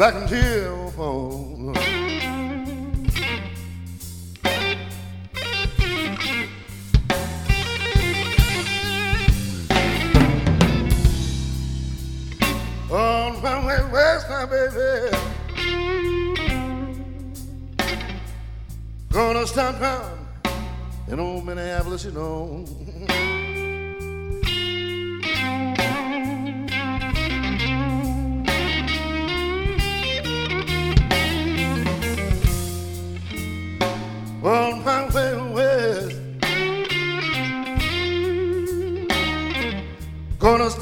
Back your phone. On my way west now, baby. Gonna stop down in old Minneapolis, you know.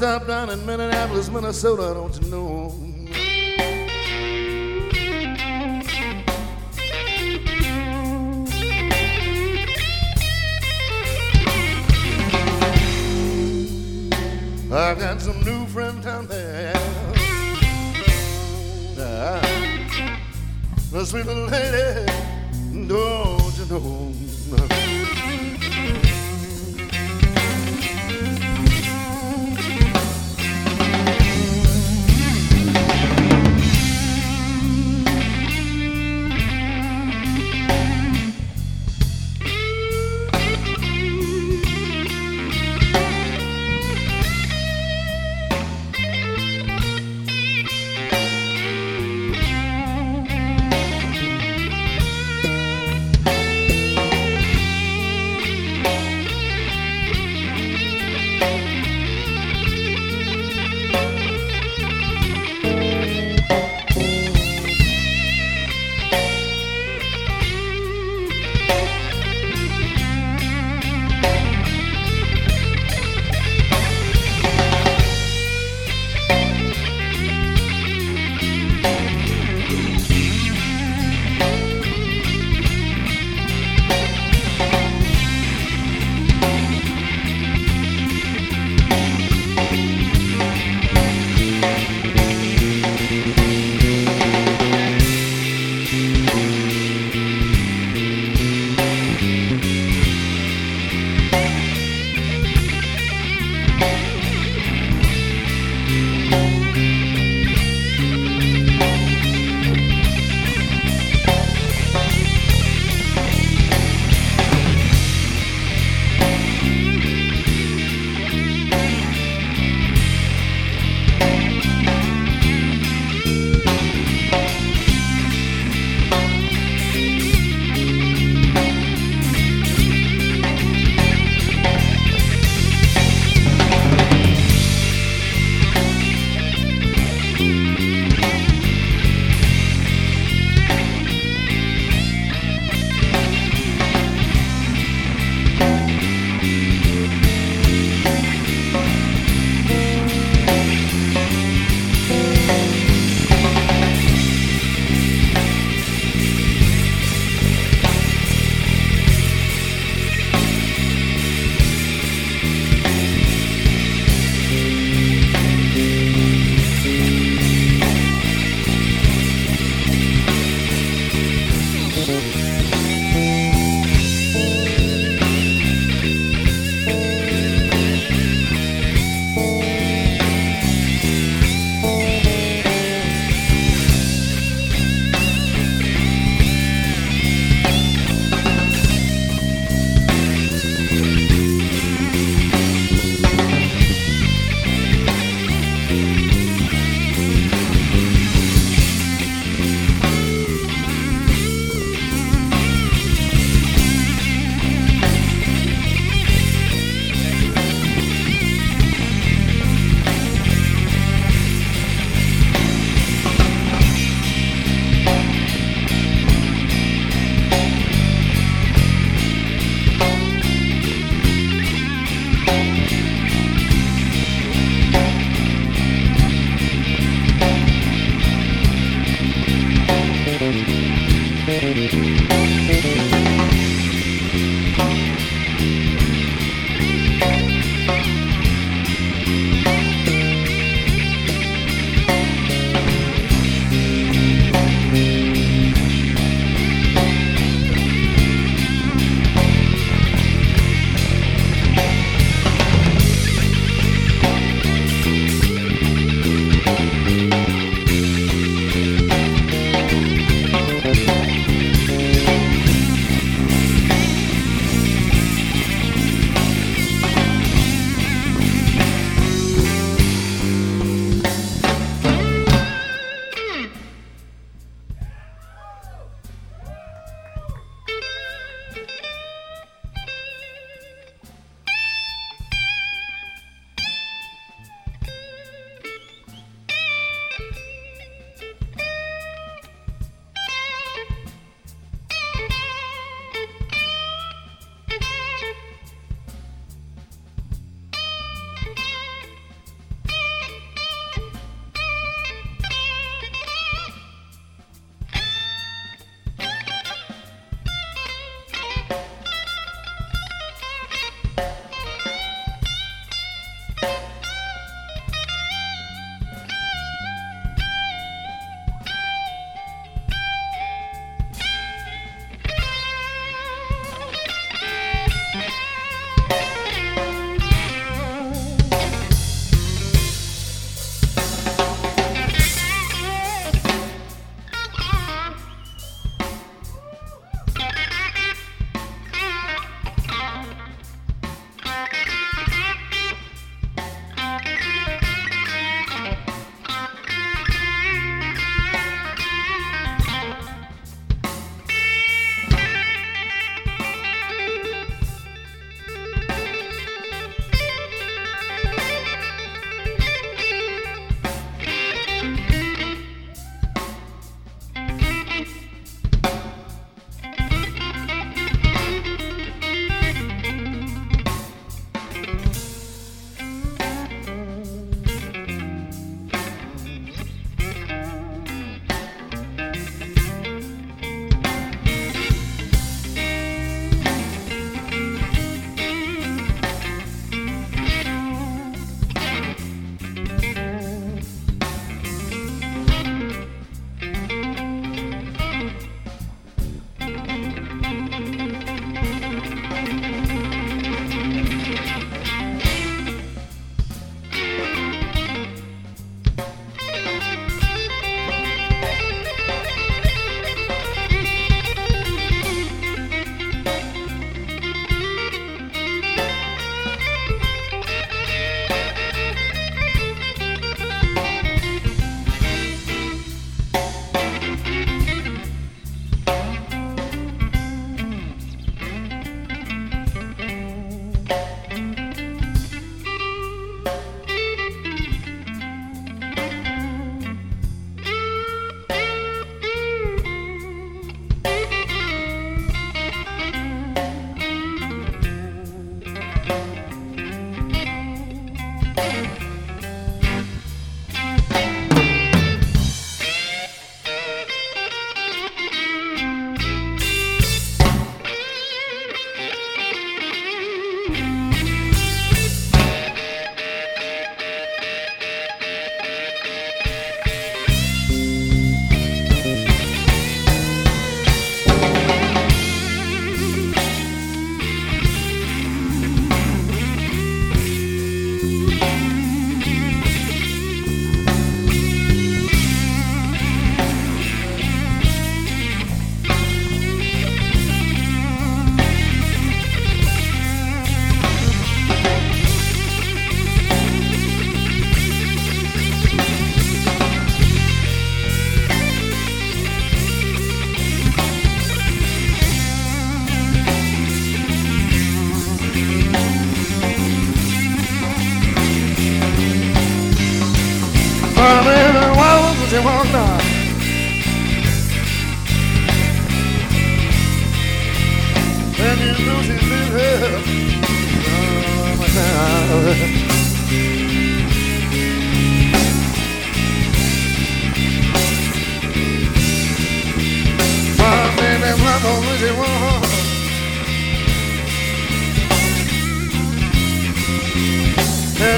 Stop down in Minneapolis, Minnesota, don't you know? I got some new friends down there. Ah, the sweet little lady, don't you know?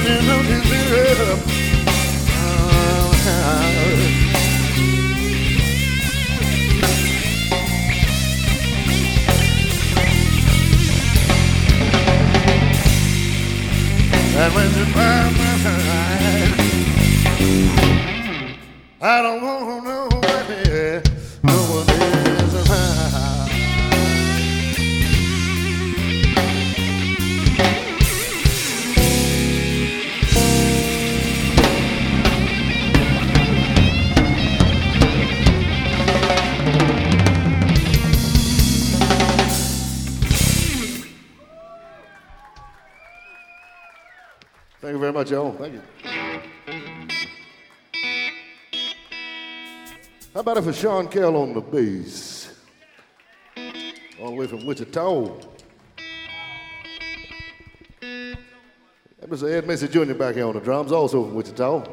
standing up in the air. For Sean Kell on the bass? All the way from Wichita. And Mr. Ed Macy Jr. back here on the drums, also from Wichita.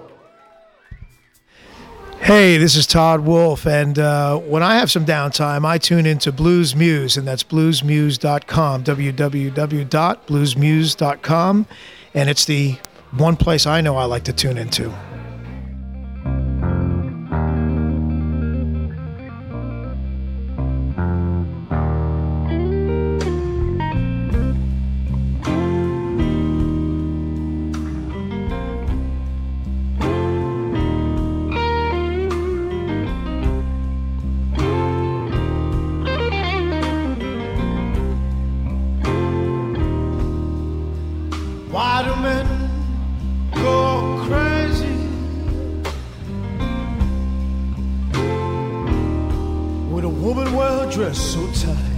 Hey, this is Todd Wolfe, and uh, when I have some downtime, I tune into Blues Moose, and that's bluesmoose.com, www.bluesmoose.com, and it's the one place I know I like to tune into. Well so tight?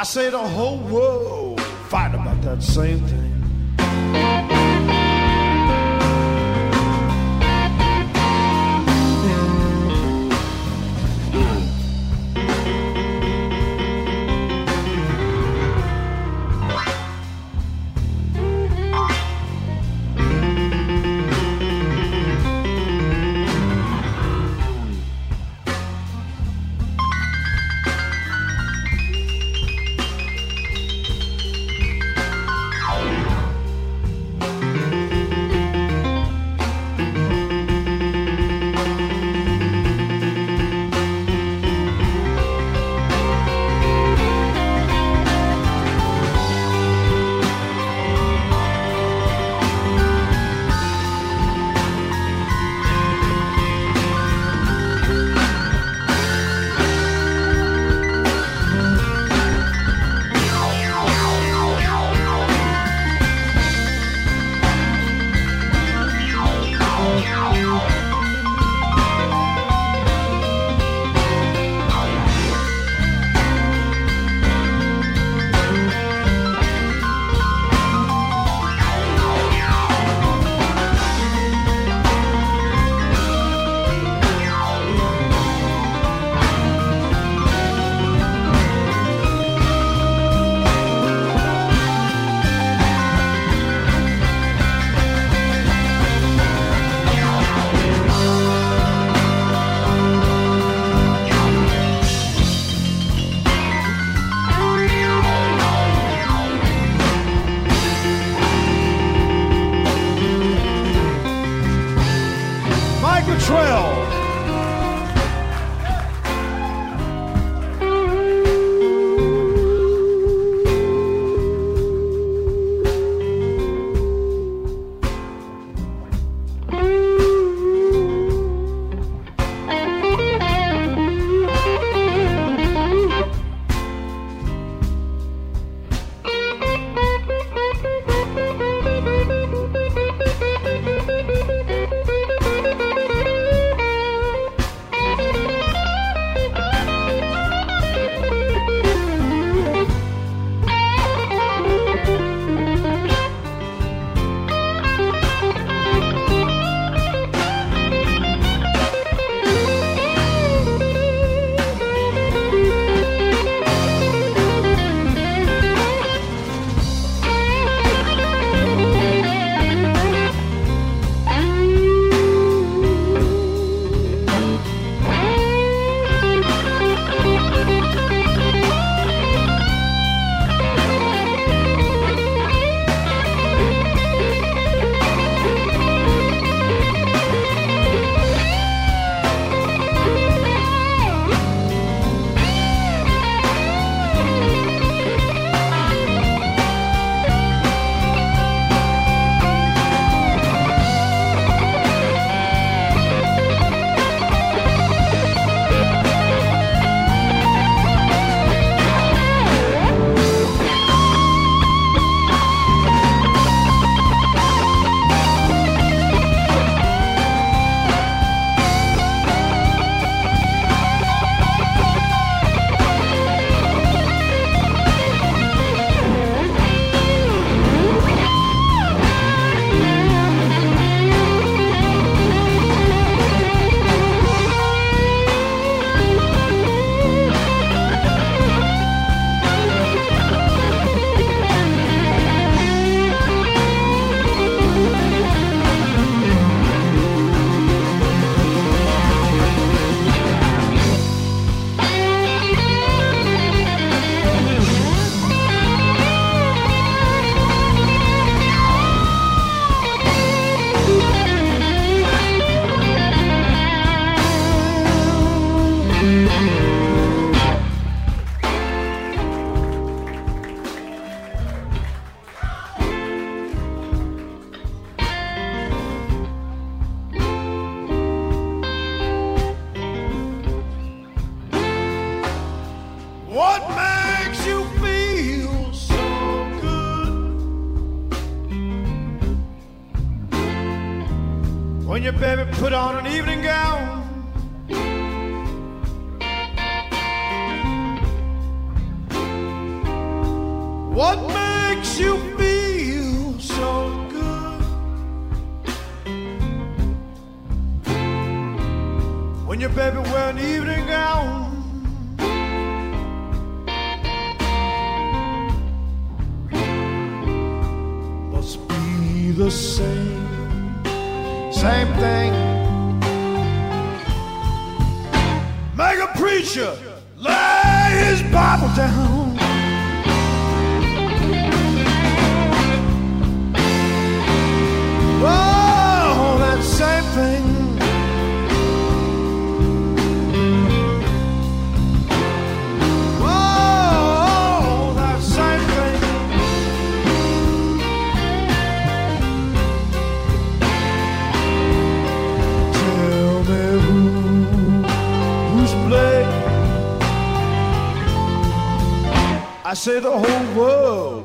I say the whole world fight about that same thing. the same, same thing. Make a preacher lay his Bible down. Oh, that same thing. I say the whole world.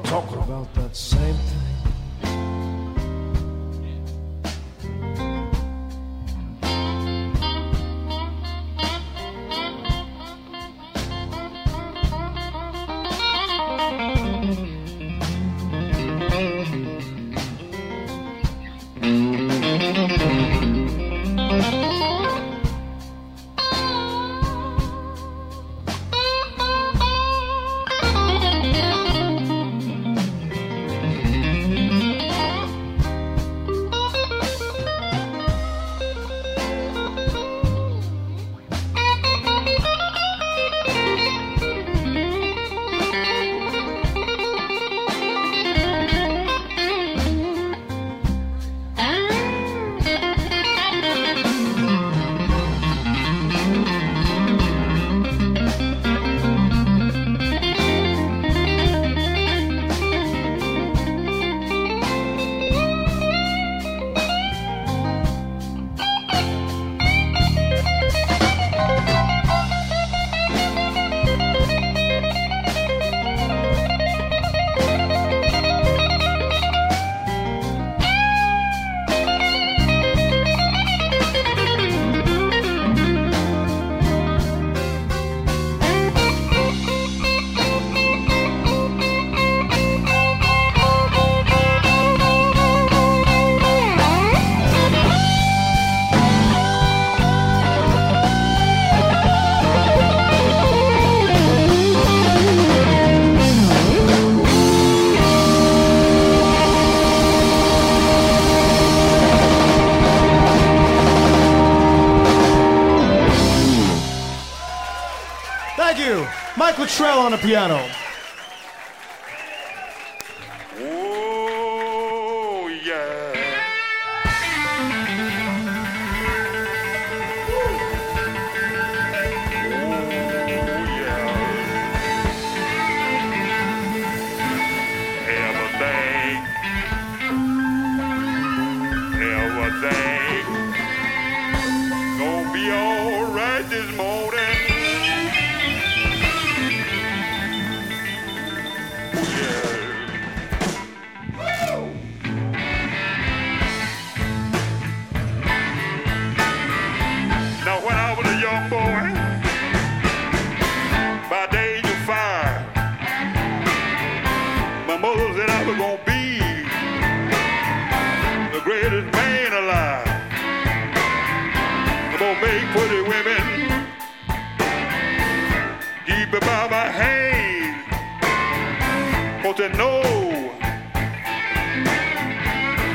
on the piano.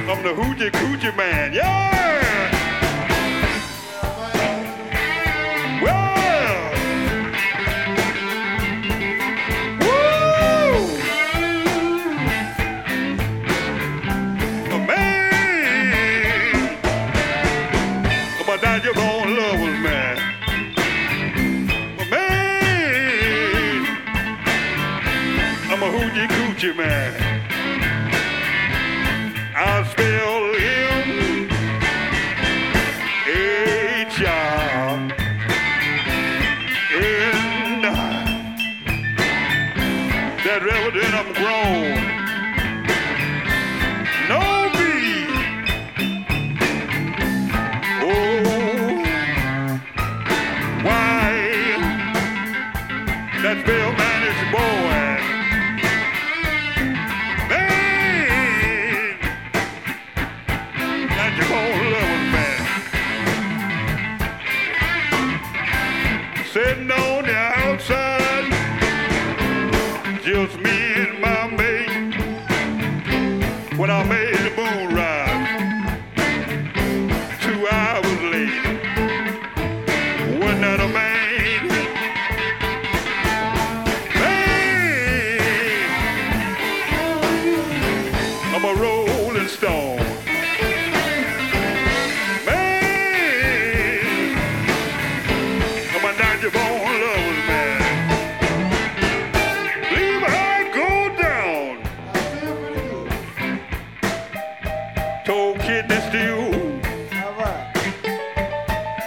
From the Hoochie Coochie Man, yeah! you, man.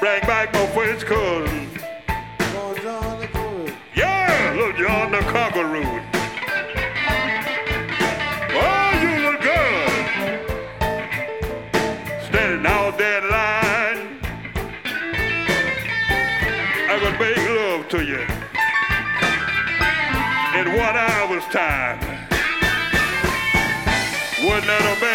Bring back my first cousin. Go John the Good. Yeah, little John the. Oh, you look good. Standing out that line. I could make love to you in one hour's time. Wasn't that amazing?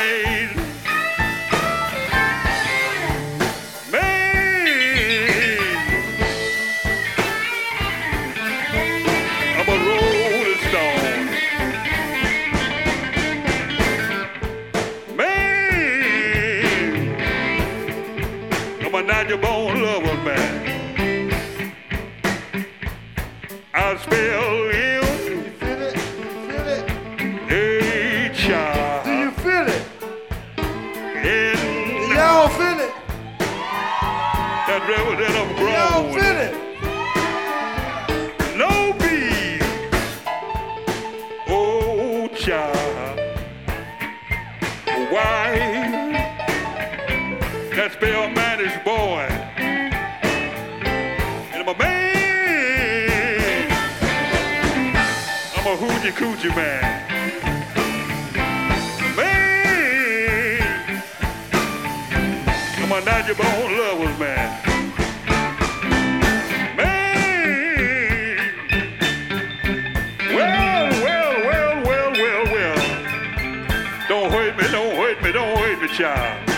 Coochie man. A natural born lovers man. Man. Well, well, well, well, well, well. Don't hurt me, don't hurt me, don't hurt me, child.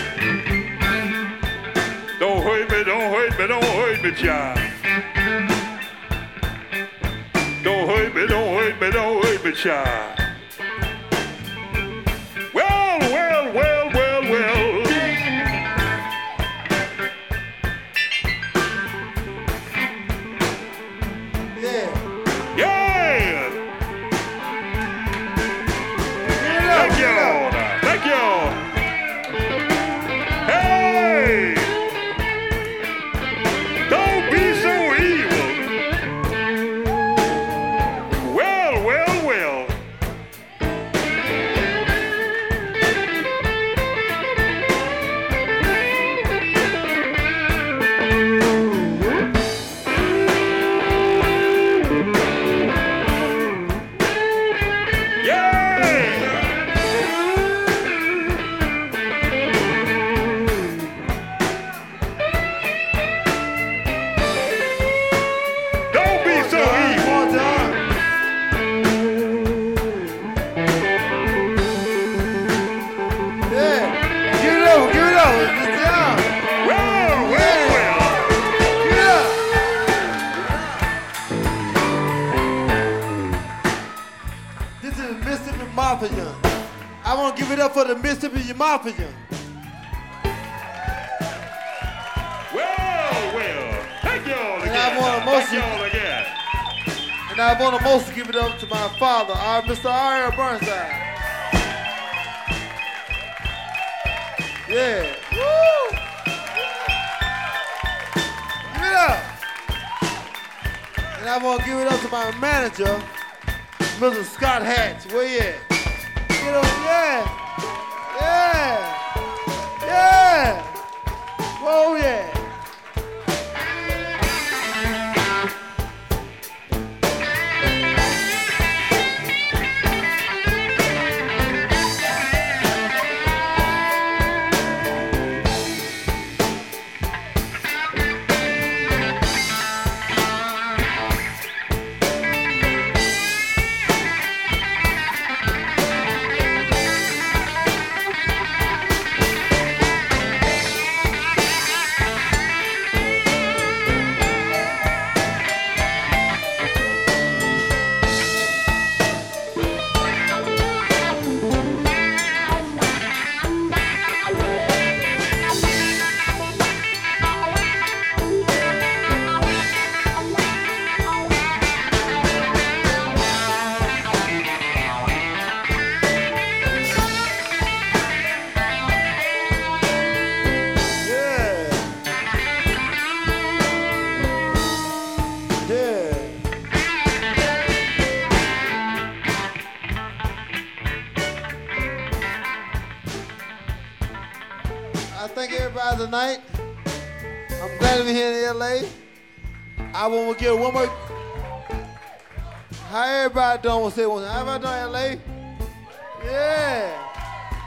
Don't hurt me, don't hurt me, don't hurt me, child. Don't hurt me, don't hurt me, don't hurt our Mr. R.L. Burnside. Yeah. Woo! Give it up. And I want to give it up to my manager, Mr. Scott Hatch. Where you at? To say one? How everybody doing, LA? Yeah.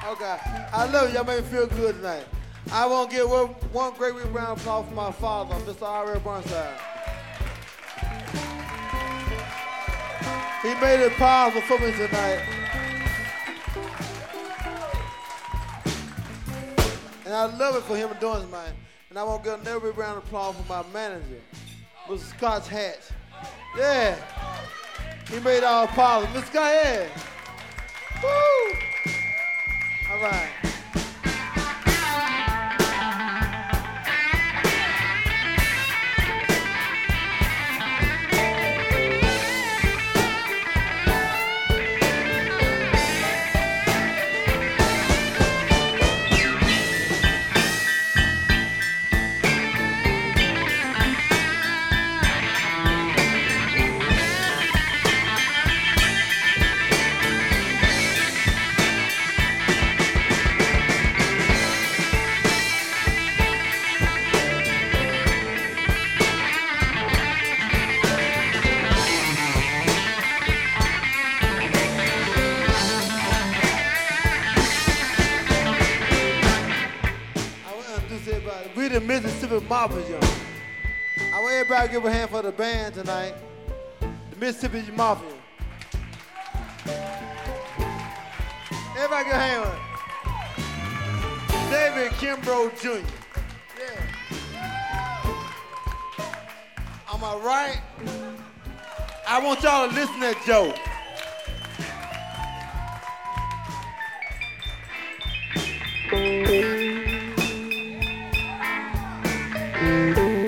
Okay. I love you. Y'all make me feel good tonight. I want to give one, one great big round of applause for my father, Mr. R.L. Burnside. He made it possible for me tonight. And I love it for him doing man. And I want to give another big round of applause for my manager, Mr. Scott Hatch. Yeah. He made it all Let's go ahead. Woo! All right. Mississippi Mafia. I want everybody to give a hand for the band tonight, the Mississippi Mafia. Everybody give a hand for David Kimbrough Jr. Yeah. Am I right? I want y'all to listen to Joe. Thank you. Thank you.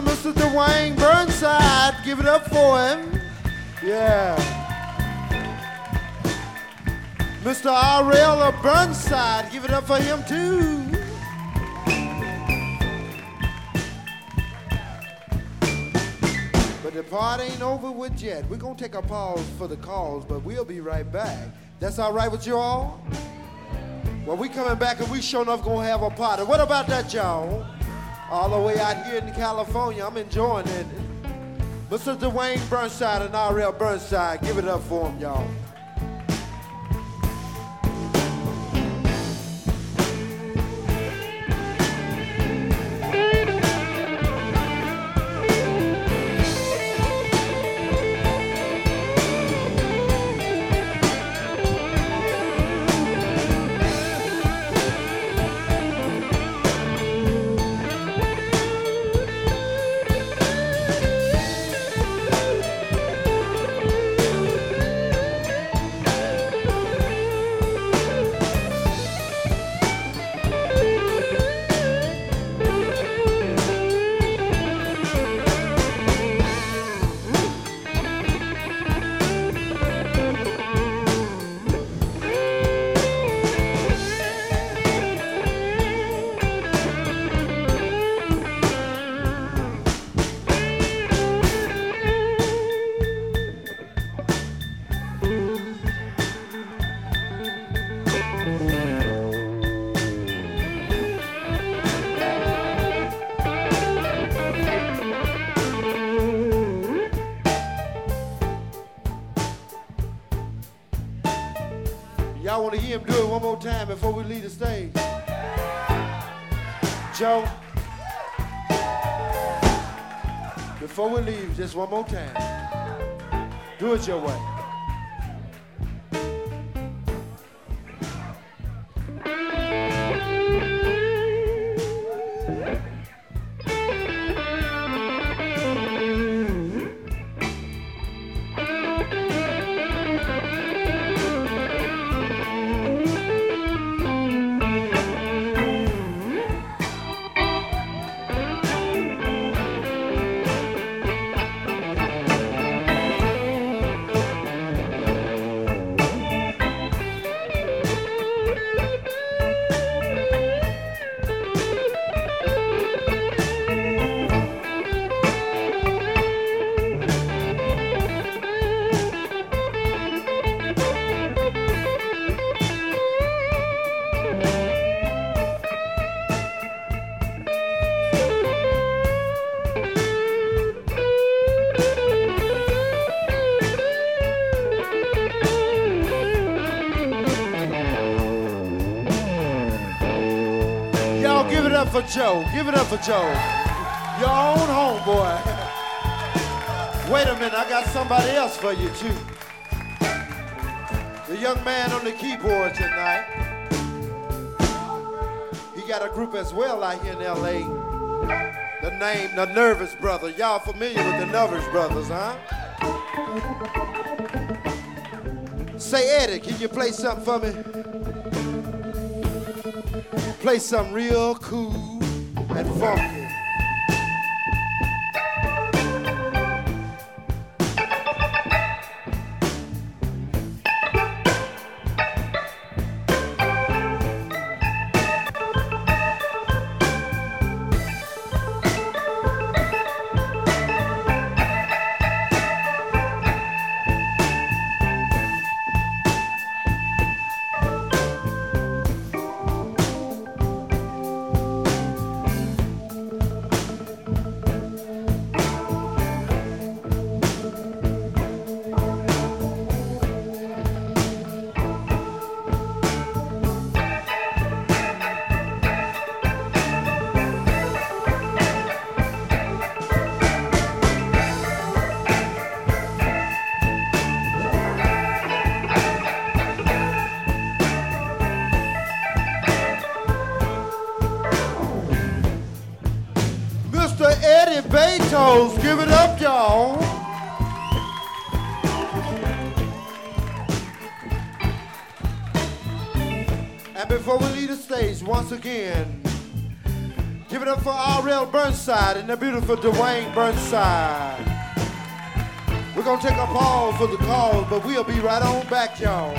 Gentlemen, Mr. Duwayne Burnside, give it up for him. Yeah. Mr. R.L. Burnside, give it up for him too. But the party ain't over with yet. We're gonna take a pause for the calls, but we'll be right back. That's all right with you all? Well, we coming back and we sure enough gonna have a party. What about that, y'all? All the way out here in California, I'm enjoying it. Mr. Duwayne Burnside and R.L. Burnside, give it up for him, y'all. Y'all before we leave the stage? Joe, before we leave, just one more time. Do it your way. Joe. Give it up for Joe. Your own homeboy. Wait a minute, I got somebody else for you too. The young man on the keyboard tonight. He got a group as well out here in LA. The name, the Nervous Brothers. Y'all familiar with the Nervous Brothers, huh? Say, Eddie, can you play something for me? Play something real cool and funky. Beethoven's. Give it up, y'all. And before we leave the stage, once again, give it up for R.L. Burnside and the beautiful Duwayne Burnside. We're gonna take a pause for the call, but we'll be right on back, y'all.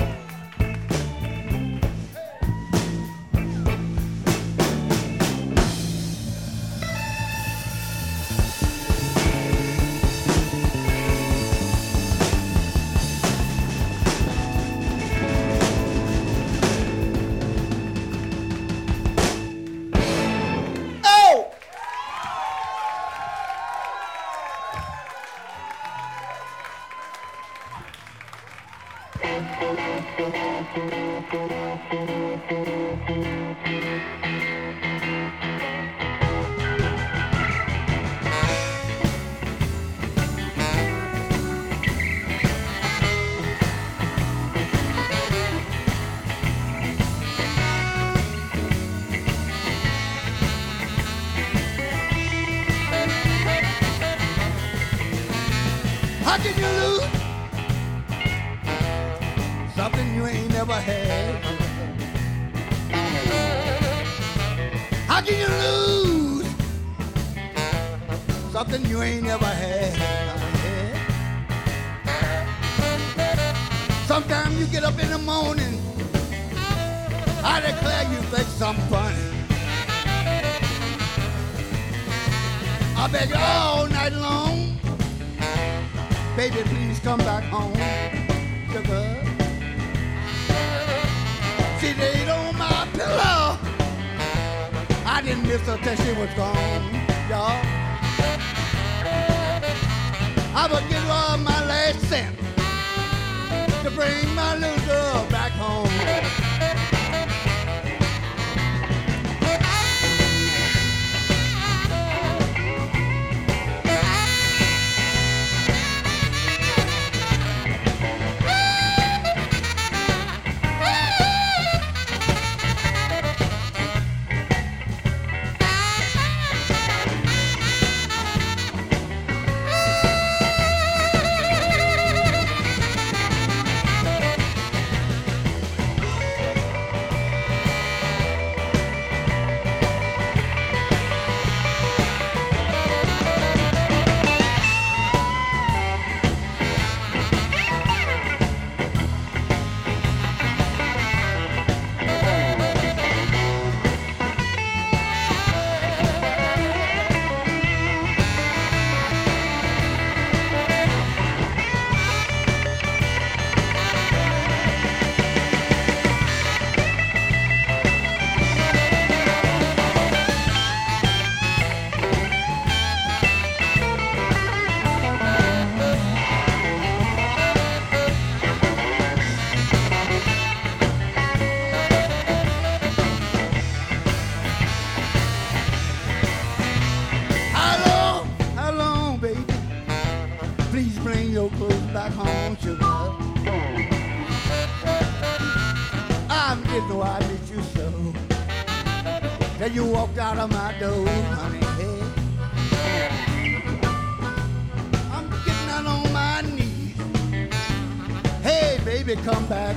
miss her till she was gone, y'all. I would give my last cent to bring my little girl back home. That you walked out of my door, honey. Hey. I'm getting on my knees. Hey, baby, come back